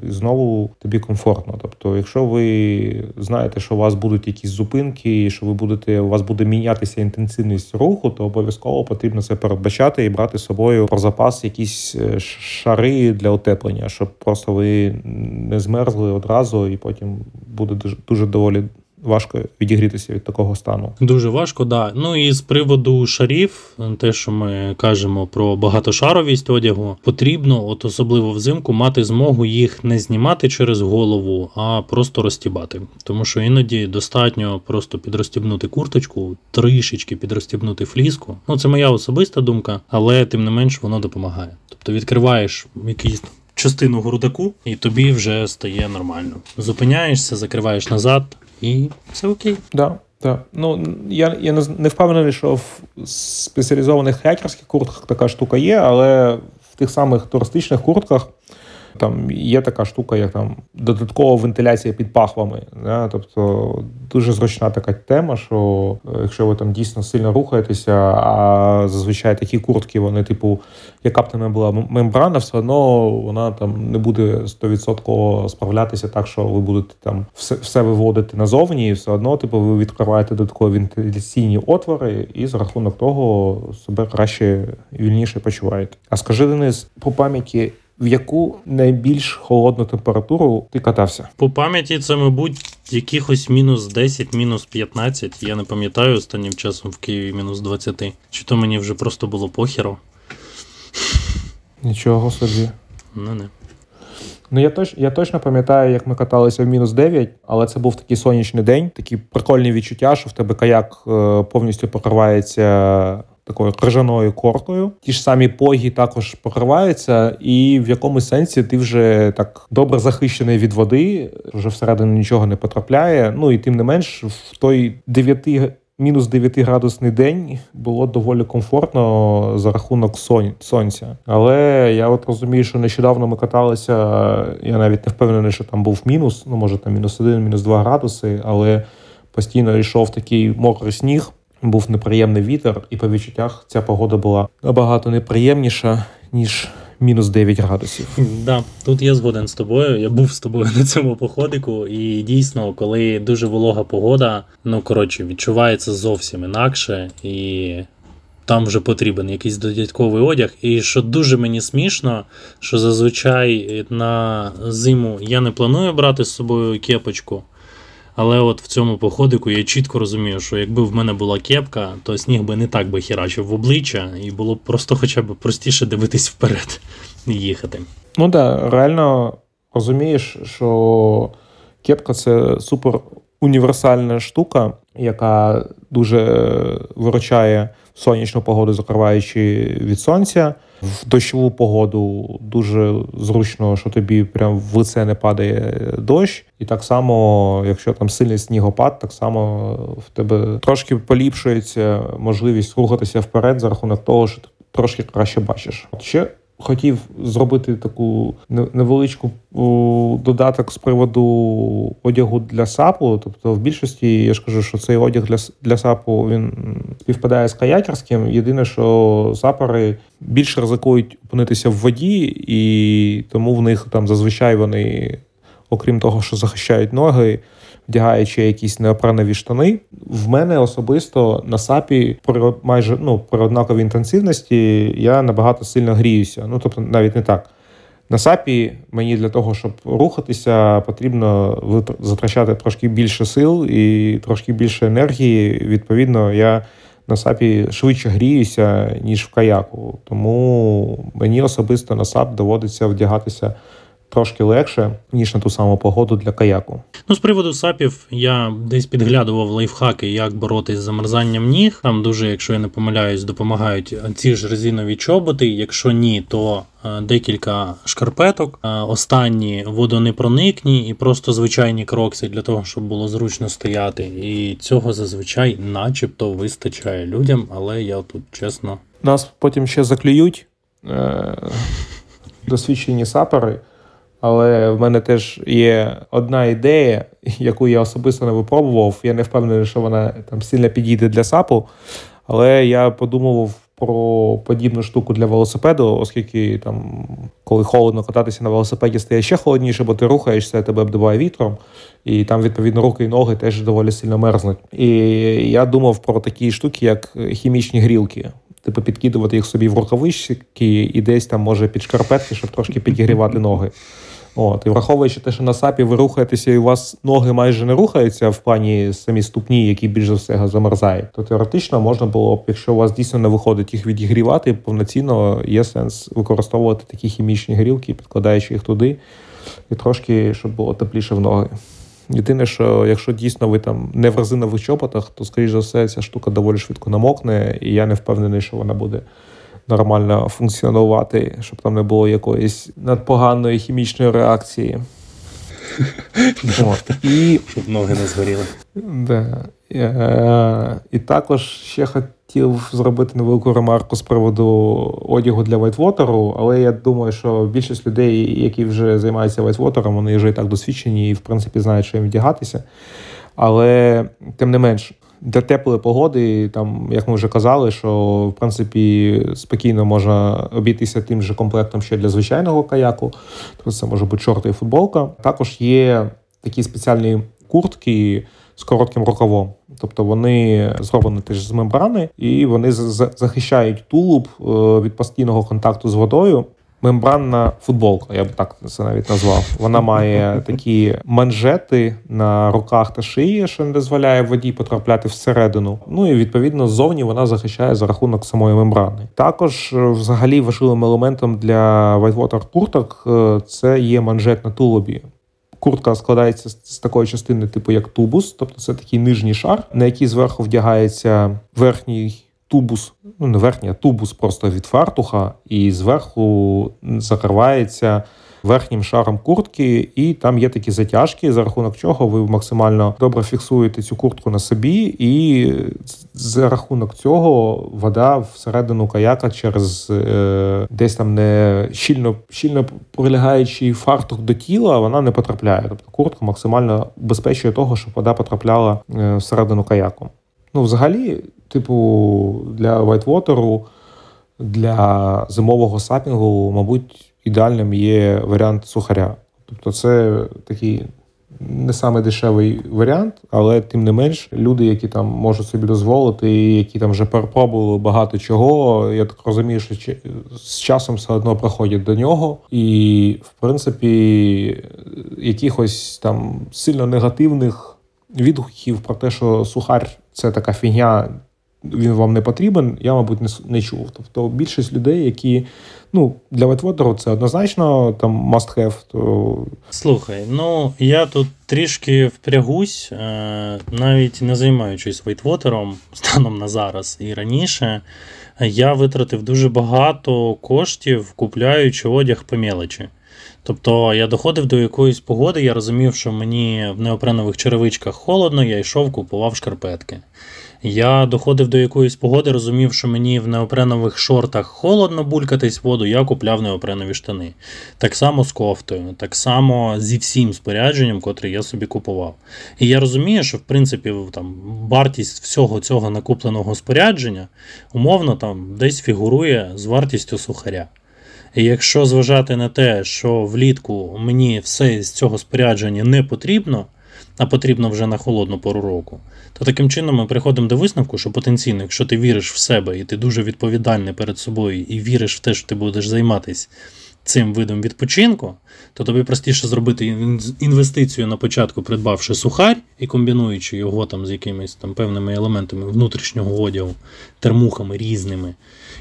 і знову тобі комфортно. Тобто, якщо ви знаєте, що у вас будуть якісь зупинки, що ви будете, у вас буде мінятися інтенсивність руху, то обов'язково потрібно це передбачати і брати з собою про запас якісь е, шари для утеплення, щоб просто ви не змерзли одразу, і потім буде дуже доволі важко відігрітися від такого стану. Дуже важко, да. Ну і з приводу шарів, те, що ми кажемо про багатошаровість одягу, потрібно, от особливо взимку, мати змогу їх не знімати через голову, а просто розтібати. Тому що іноді достатньо просто підрозтібнути курточку, трішечки підрозтібнути фліску. Ну це моя особиста думка, але тим не менш воно допомагає. Тобто відкриваєш якийсь. Частину грудаку, і тобі вже стає нормально. Зупиняєшся, закриваєш назад, і все окей. Да. Так, ну я я не впевнений, що в спеціалізованих хакерських куртках така штука є, але в тих самих туристичних куртках там є така штука, як там додаткова вентиляція під пахвами. Да? Тобто дуже зручна така тема, що е, якщо ви там дійсно сильно рухаєтеся, а зазвичай такі куртки, вони, типу, яка б не була мембрана, все одно вона там не буде 100% справлятися так, що ви будете там все все виводити назовні, і все одно, типу, ви відкриваєте додаткові вентиляційні отвори, і за рахунок того себе краще вільніше почуваєте. А скажи Денис, по пам'яті в яку найбільш холодну температуру ти катався? По пам'яті це, мабуть, якихось мінус 10, мінус 15. Я не пам'ятаю останнім часом в Києві мінус 20. Чи то мені вже просто було похіро? Нічого собі. Ну не. Ну, я точ, я точно пам'ятаю, як ми каталися в мінус 9, але це був такий сонячний день, такі прикольні відчуття, що в тебе каяк е, повністю покривається такою крижаною коркою. Ті ж самі погі також покриваються, і в якомусь сенсі ти вже так добре захищений від води, вже всередину нічого не потрапляє. Ну і тим не менш, в той 9 Мінус 9 градусний день було доволі комфортно за рахунок сонця. Але я от розумію, що нещодавно ми каталися. Я навіть не впевнений, що там був мінус. Ну може там мінус 1, мінус 2 градуси, але постійно йшов такий мокрий сніг був неприємний вітер, і по відчуттях ця погода була набагато неприємніша ніж. Мінус 9 градусів. Да, тут я згоден з тобою. Я був з тобою на цьому походику, і дійсно, коли дуже волога погода, ну коротше, відчувається зовсім інакше, і там вже потрібен якийсь додатковий одяг. І що дуже мені смішно, що зазвичай на зиму я не планую брати з собою кепочку. Але от в цьому походику я чітко розумію, що якби в мене була кепка, то сніг би не так би херачив в обличчя, і було б просто хоча б простіше дивитись вперед і їхати. Ну так, да, реально розумієш, що кепка це супер універсальна штука, яка дуже виручає сонячну погоду, закриваючи від сонця. В дощову погоду дуже зручно, що тобі прям в лице не падає дощ. І так само, якщо там сильний снігопад, так само в тебе трошки поліпшується можливість рухатися вперед за рахунок того, що ти трошки краще бачиш. От ще хотів зробити таку невеличку додаток з приводу одягу для САПу. Тобто, в більшості я ж кажу, що цей одяг для для САПу він співпадає з каякерським. Єдине, що сапери більше ризикують опинитися в воді, і тому в них там зазвичай вони, окрім того, що захищають ноги вдягаючи якісь неопренові штани. В мене особисто на сапі при майже ну при однаковій інтенсивності я набагато сильно гріюся. Ну тобто, навіть не так. На сапі мені для того, щоб рухатися, потрібно затрачати трошки більше сил і трошки більше енергії. Відповідно, я на сапі швидше гріюся, ніж в каяку. Тому мені особисто на сап доводиться вдягатися трошки легше, ніж на ту саму погоду для каяку. Ну, з приводу сапів, я десь підглядував лайфхаки, як боротись з замерзанням ніг. Там дуже, якщо я не помиляюсь, допомагають ці ж резинові чоботи. Якщо ні, то е, декілька шкарпеток. Е, останні водонепроникні і просто звичайні крокси для того, щоб було зручно стояти. І цього зазвичай, начебто, вистачає людям, але я тут чесно. Нас потім ще заклюють. Е, досвідчені сапери. Але в мене теж є одна ідея, яку я особисто не випробував. Я не впевнений, що вона там сильно підійде для САПу. Але я подумав про подібну штуку для велосипеду, оскільки там, коли холодно кататися на велосипеді, стає ще холодніше, бо ти рухаєшся, тебе обдуває вітром, і там, відповідно, руки і ноги теж доволі сильно мерзнуть. І я думав про такі штуки, як хімічні грілки. Типу підкидувати їх собі в рукавички і десь там може під шкарпетки, щоб трошки підігрівати ноги. От, І враховуючи те, що на сапі ви рухаєтеся, і у вас ноги майже не рухаються в плані самі ступні, які більш за все замерзають, то теоретично можна було б, якщо у вас дійсно не виходить їх відігрівати, повноцінно є сенс використовувати такі хімічні грілки, підкладаючи їх туди, і трошки, щоб було тепліше в ноги. Єдине, що якщо дійсно ви там не в резинових чоботах, то, скоріш за все, ця штука доволі швидко намокне, і я не впевнений, що вона буде нормально функціонувати, щоб там не було якоїсь надпоганої хімічної реакції. І щоб ноги не згоріли. Е, і також ще хотів зробити невелику ремарку з приводу одягу для вайтвотеру, але я думаю, що більшість людей, які вже займаються вайтвотером, вони вже і так досвідчені і в принципі знають, що їм вдягатися. Але тим не менш, для теплої погоди, там, як ми вже казали, що в принципі спокійно можна обійтися тим же комплектом ще для звичайного каяку. Тобто це може бути шорти і футболка. Також є такі спеціальні куртки з коротким рукавом. Тобто вони зроблені теж з мембрани, і вони захищають тулуб е, від постійного контакту з водою мембранна футболка, я б так це навіть назвав. Вона має такі манжети на руках та шиї, що не дозволяє воді потрапляти всередину. Ну і відповідно ззовні вона захищає за рахунок самої мембрани. Також, е, взагалі, важливим елементом для whitewater курток е, це є манжет на тулубі. Куртка складається з такої частини, типу як тубус, тобто це такий нижній шар, на який зверху вдягається верхній тубус, ну не верхній, а тубус просто від фартуха, і зверху закривається верхнім шаром куртки, і там є такі затяжки, за рахунок чого ви максимально добре фіксуєте цю куртку на собі, і за рахунок цього вода всередину каяка через е, десь там не щільно щільно прилягаючий фартух до тіла, вона не потрапляє. Тобто куртка максимально безпечує того, щоб вода потрапляла е, всередину каяку. Ну, взагалі, типу, для вайтвотеру, для зимового сапінгу, мабуть, ідеальним є варіант сухаря. Тобто, це такий не саме дешевий варіант, але тим не менш, люди, які там можуть собі дозволити, і які там вже перепробували багато чого, я так розумію, що з часом все одно приходять до нього. І, в принципі, якихось там сильно негативних відгуків про те, що сухар це така фігня, він вам не потрібен, я, мабуть, не не чув. Тобто більшість людей, які ну, для ветвотеру це однозначно там must have, то. Слухай, ну я тут трішки впрягусь, е, навіть не займаючись вейтвотером станом на зараз і раніше. Я витратив дуже багато коштів, купляючи одяг по мелочі. Тобто я доходив до якоїсь погоди, я розумів, що мені в неопренових черевичках холодно, я йшов, купував шкарпетки. Я доходив до якоїсь погоди, розумів, що мені в неопренових шортах холодно булькатись воду, я купляв неопренові штани. Так само з кофтою, так само зі всім спорядженням, котре я собі купував. І я розумію, що в принципі там вартість всього цього накупленого спорядження умовно там десь фігурує з вартістю сухаря. І якщо зважати на те, що влітку мені все з цього спорядження не потрібно, а потрібно вже на холодну пору року, то таким чином ми приходимо до висновку, що потенційно, якщо ти віриш в себе і ти дуже відповідальний перед собою, і віриш в те, що ти будеш займатися цим видом відпочинку, то тобі простіше зробити інвестицію на початку, придбавши сухарь і комбінуючи його там з якимись там певними елементами внутрішнього одягу, термухами різними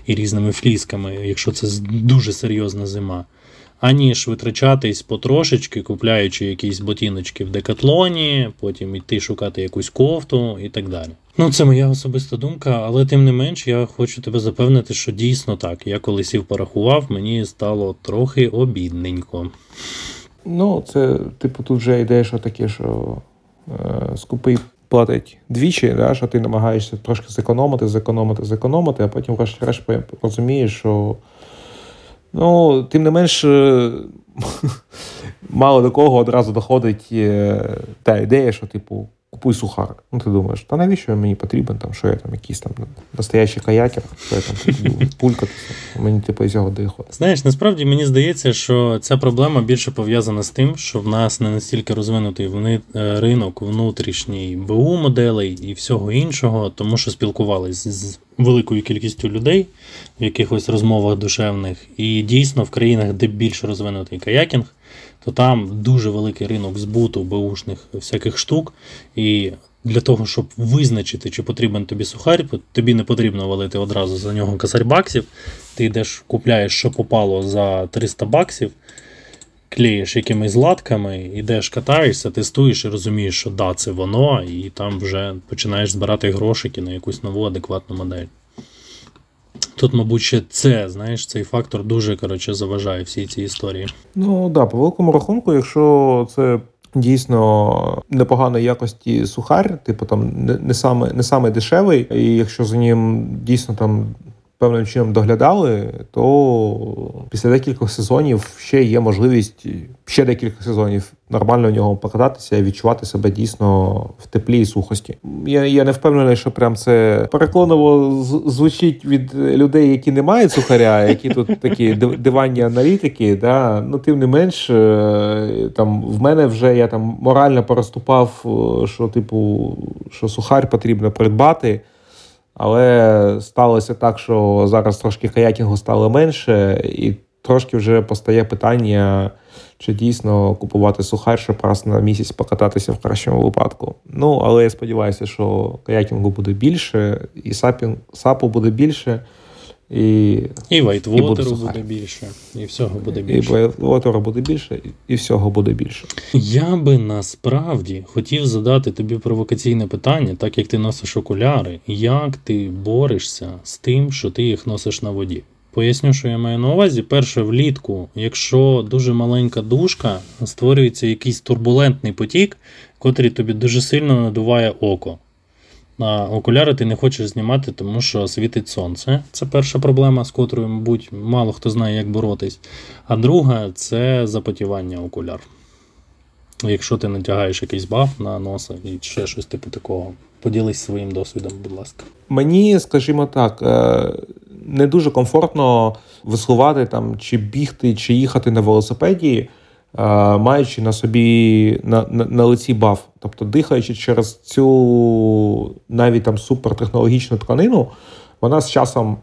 і різними флісками, якщо це дуже серйозна зима аніж витрачатись потрошечки, купляючи якісь ботиночки в декатлоні, потім йти шукати якусь кофту і так далі. Ну, це моя особиста думка, але тим не менш, я хочу тебе запевнити, що дійсно так. Я коли сів порахував, мені стало трохи обідненько. Ну, це, типу, тут вже йде, що таке, що е, скупий платить двічі, да, що ти намагаєшся трошки зекономити, зекономити, зекономити, а потім врешті-решт розумієш, що Ну, тим не менш, е, мало до кого одразу доходить е, та ідея, що, типу, купуй сухар. Ну, ти думаєш, та навіщо мені потрібен, там, що я там якийсь там настоящий каякер, що я там пулькатися. Мені типу з його доходить. Знаєш, насправді мені здається, що ця проблема більше пов'язана з тим, що в нас не настільки розвинутий е, ринок внутрішній БУ моделей і всього іншого, тому що спілкувалися з великою кількістю людей в якихось розмовах душевних. І дійсно в країнах, де більш розвинутий каякінг, то там дуже великий ринок збуту беушних всяких штук. І для того, щоб визначити, чи потрібен тобі сухарь, тобі не потрібно валити одразу за нього косарь баксів. Ти йдеш, купляєш, що попало за 300 баксів, клеїш якимись латками, йдеш, катаєшся, тестуєш і розумієш, що да, це воно, і там вже починаєш збирати грошики на якусь нову адекватну модель. Тут, мабуть, ще це, знаєш, цей фактор дуже коротше, заважає всій цій історії. Ну да, по великому рахунку, якщо це дійсно непоганої якості сухар, типу там не саме не саме дешевий, і якщо за ним дійсно там певним чином доглядали, то після декількох сезонів ще є можливість ще декілька сезонів нормально в нього покататися і відчувати себе дійсно в теплі і сухості. Я я не впевнений, що прям це переконливо звучить від людей, які не мають сухаря, які тут такі диванні аналітики. Да? Ну тим не менш, е, там в мене вже я там морально переступав, е, що типу, що сухар потрібно придбати. Але сталося так, що зараз трошки каякінгу стало менше, і трошки вже постає питання, чи дійсно купувати сухар, щоб раз на місяць покататися в кращому випадку. Ну, але я сподіваюся, що каякінгу буде більше, і сапінг, сапу буде більше. І і вайтвотеру буде, буде більше, і всього буде більше. І вайтвотеру буде більше, і всього буде більше. Я би насправді хотів задати тобі провокаційне питання, так як ти носиш окуляри, як ти борешся з тим, що ти їх носиш на воді? Поясню, що я маю на увазі. Перше, влітку, якщо дуже маленька дужка, створюється якийсь турбулентний потік, котрий тобі дуже сильно надуває око. А окуляри ти не хочеш знімати, тому що світить сонце. Це перша проблема, з котрою, мабуть, мало хто знає, як боротись. А друга це запотівання окуляр. Якщо ти натягаєш якийсь баф на носа і ще щось типу такого, поділись своїм досвідом, будь ласка. Мені, скажімо так, е, не дуже комфортно веслувати там, чи бігти, чи їхати на велосипеді маючи на собі на, на, на лиці баф, тобто дихаючи через цю навіть там супертехнологічну тканину, вона з часом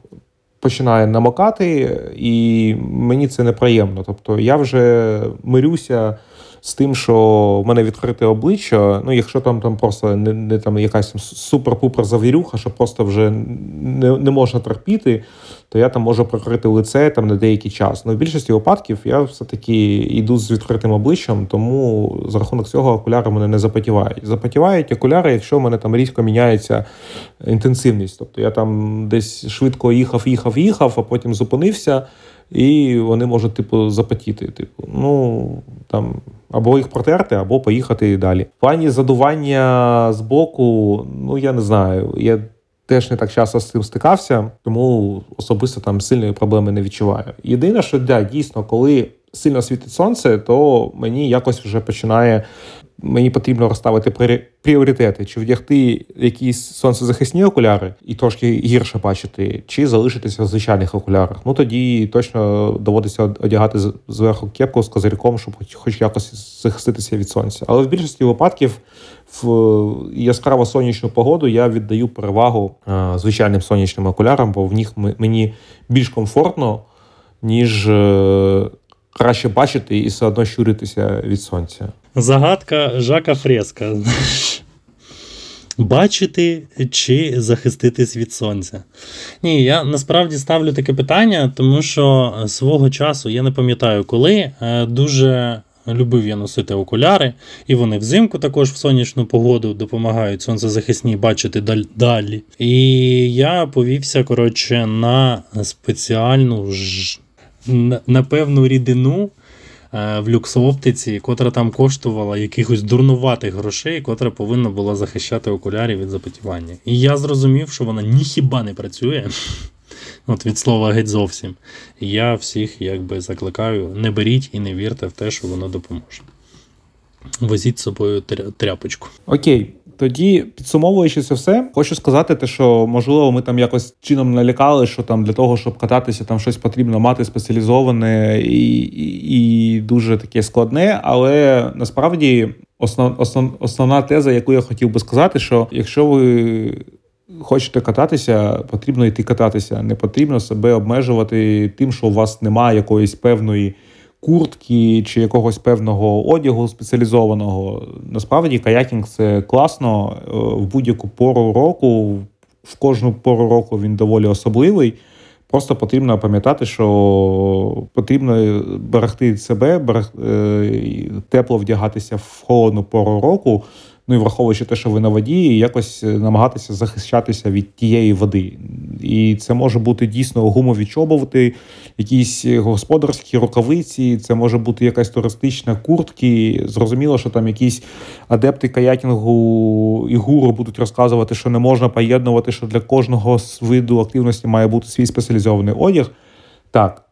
починає намокати, і мені це неприємно. Тобто я вже мирюся. З тим, що в мене відкрите обличчя, ну якщо там там просто не не там якась супер-пупер завірюха, що просто вже не не можна терпіти, то я там можу прикрити лице там на деякий час. Ну в більшості випадків я все-таки йду з відкритим обличчям, тому за рахунок цього окуляри мене не запотівають. Запотівають окуляри, якщо в мене там різко міняється інтенсивність. Тобто я там десь швидко їхав, їхав, їхав, а потім зупинився, і вони можуть, типу, запотіти. Типу, ну там. Або їх протерти, або поїхати далі. В плані задування з боку, ну я не знаю. Я теж не так часто з цим стикався, тому особисто там сильної проблеми не відчуваю. Єдине, що да, дійсно, коли сильно світить сонце, то мені якось вже починає. Мені потрібно розставити пріоритети, чи вдягти якісь сонцезахисні окуляри і трошки гірше бачити, чи залишитися в звичайних окулярах. Ну тоді точно доводиться одягати зверху кепку з козирьком, щоб хоч якось захиститися від сонця. Але в більшості випадків в яскраво сонячну погоду я віддаю перевагу звичайним сонячним окулярам, бо в них мені більш комфортно, ніж е, краще бачити і все одно щуритися від сонця. Загадка Жака Фреска. Бачити чи захиститись від сонця? Ні, я насправді ставлю таке питання, тому що свого часу я не пам'ятаю коли. Е, дуже любив я носити окуляри, і вони взимку також в сонячну погоду допомагають сонцезахисні бачити далі. І я повівся коротше, на спеціальну ж на певну рідину. Е, в люксооптиці, котра там коштувала якихось дурнуватих грошей, котра повинна була захищати окулярі від запотівання. І я зрозумів, що вона ніхіба не працює. От від слова геть зовсім. Я всіх якби закликаю: не беріть і не вірте в те, що воно допоможе. Возіть з собою тряпочку. Окей, тоді, підсумовуючи це все, хочу сказати, те, що можливо ми там якось чином налякали, що там для того, щоб кататися, там щось потрібно мати спеціалізоване і і, і дуже таке складне. Але насправді основ, основ, основна теза, яку я хотів би сказати, що якщо ви хочете кататися, потрібно йти кататися. Не потрібно себе обмежувати тим, що у вас немає якоїсь певної куртки чи якогось певного одягу спеціалізованого. Насправді каякінг це класно е, в будь-яку пору року. В кожну пору року він доволі особливий. Просто потрібно пам'ятати, що потрібно берегти себе, берег... Е, тепло вдягатися в холодну пору року. Ну і враховуючи те, що ви на воді, якось е, намагатися захищатися від тієї води. І це може бути дійсно гумові чоботи, якісь господарські рукавиці, це може бути якась туристична куртки. Зрозуміло, що там якісь адепти каякінгу і гуру будуть розказувати, що не можна поєднувати, що для кожного виду активності має бути свій спеціалізований одяг. Так.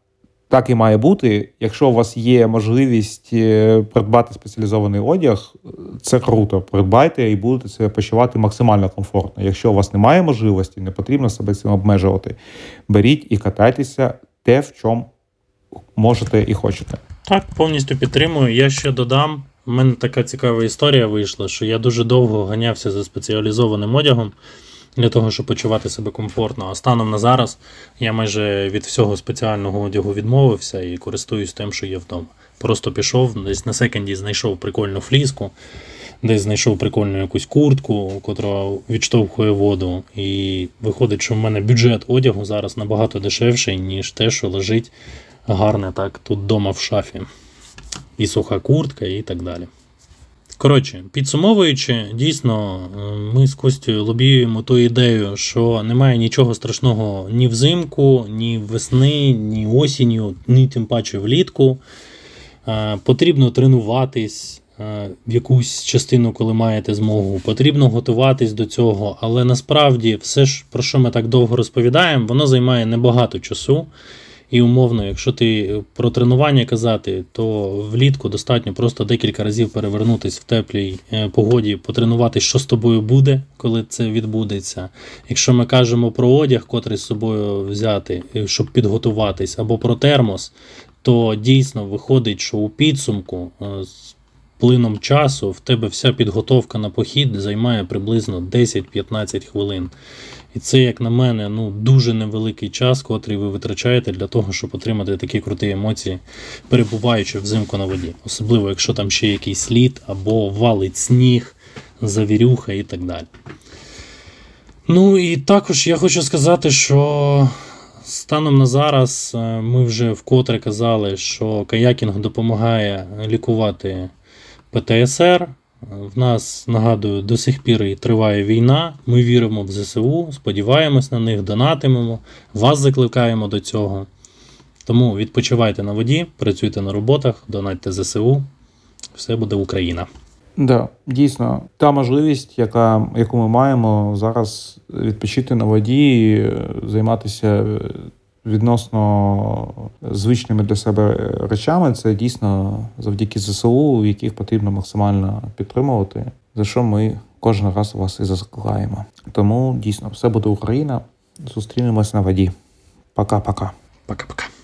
Так і має бути. Якщо у вас є можливість е, придбати спеціалізований одяг, це круто. Придбайте і будете себе почувати максимально комфортно. Якщо у вас немає можливості, не потрібно себе цим обмежувати. Беріть і катайтеся те, в чому можете і хочете. Так, повністю підтримую. Я ще додам. У мене така цікава історія вийшла, що я дуже довго ганявся за спеціалізованим одягом для того, щоб почувати себе комфортно. А станом на зараз я майже від всього спеціального одягу відмовився і користуюсь тим, що є вдома. Просто пішов, десь на секонді знайшов прикольну фліску, десь знайшов прикольну якусь куртку, котра відштовхує воду. І виходить, що в мене бюджет одягу зараз набагато дешевший, ніж те, що лежить гарне так тут вдома в шафі. І суха куртка, і так далі. Коротше, підсумовуючи, дійсно, е, ми з Костю лобіюємо ту ідею, що немає нічого страшного ні взимку, ні весни, ні осінню, ні тим паче влітку. Е, потрібно тренуватись е, в якусь частину, коли маєте змогу. Потрібно готуватись до цього, але насправді все, ж, про що ми так довго розповідаємо, воно займає небагато часу. І умовно, якщо ти про тренування казати, то влітку достатньо просто декілька разів перевернутися в теплій е, погоді, потренувати, що з тобою буде, коли це відбудеться. Якщо ми кажемо про одяг, котрий з собою взяти, е, щоб підготуватись, або про термос, то дійсно виходить, що у підсумку е, з плином часу в тебе вся підготовка на похід займає приблизно 10-15 хвилин. І це, як на мене, ну дуже невеликий час, котрий ви витрачаєте для того, щоб отримати такі круті емоції, перебуваючи взимку на воді. Особливо, якщо там ще якийсь лід або валить сніг, завірюха і так далі. Ну і також я хочу сказати, що станом на зараз е, ми вже вкотре казали, що каякінг допомагає лікувати ПТСР. В нас нагадую, до сих пір і триває війна. Ми віримо в ЗСУ, сподіваємось на них, донатимемо, вас закликаємо до цього. Тому відпочивайте на воді, працюйте на роботах, донатьте ЗСУ. Все буде Україна. Да, дійсно, та можливість, яка, яку ми маємо зараз відпочити на воді, е, займатися відносно звичними для себе речами, це дійсно завдяки ЗСУ, яких потрібно максимально підтримувати, за що ми кожен раз вас і закликаємо. Тому дійсно все буде Україна. Зустрінемось на воді. Пока-пока. Пока-пока.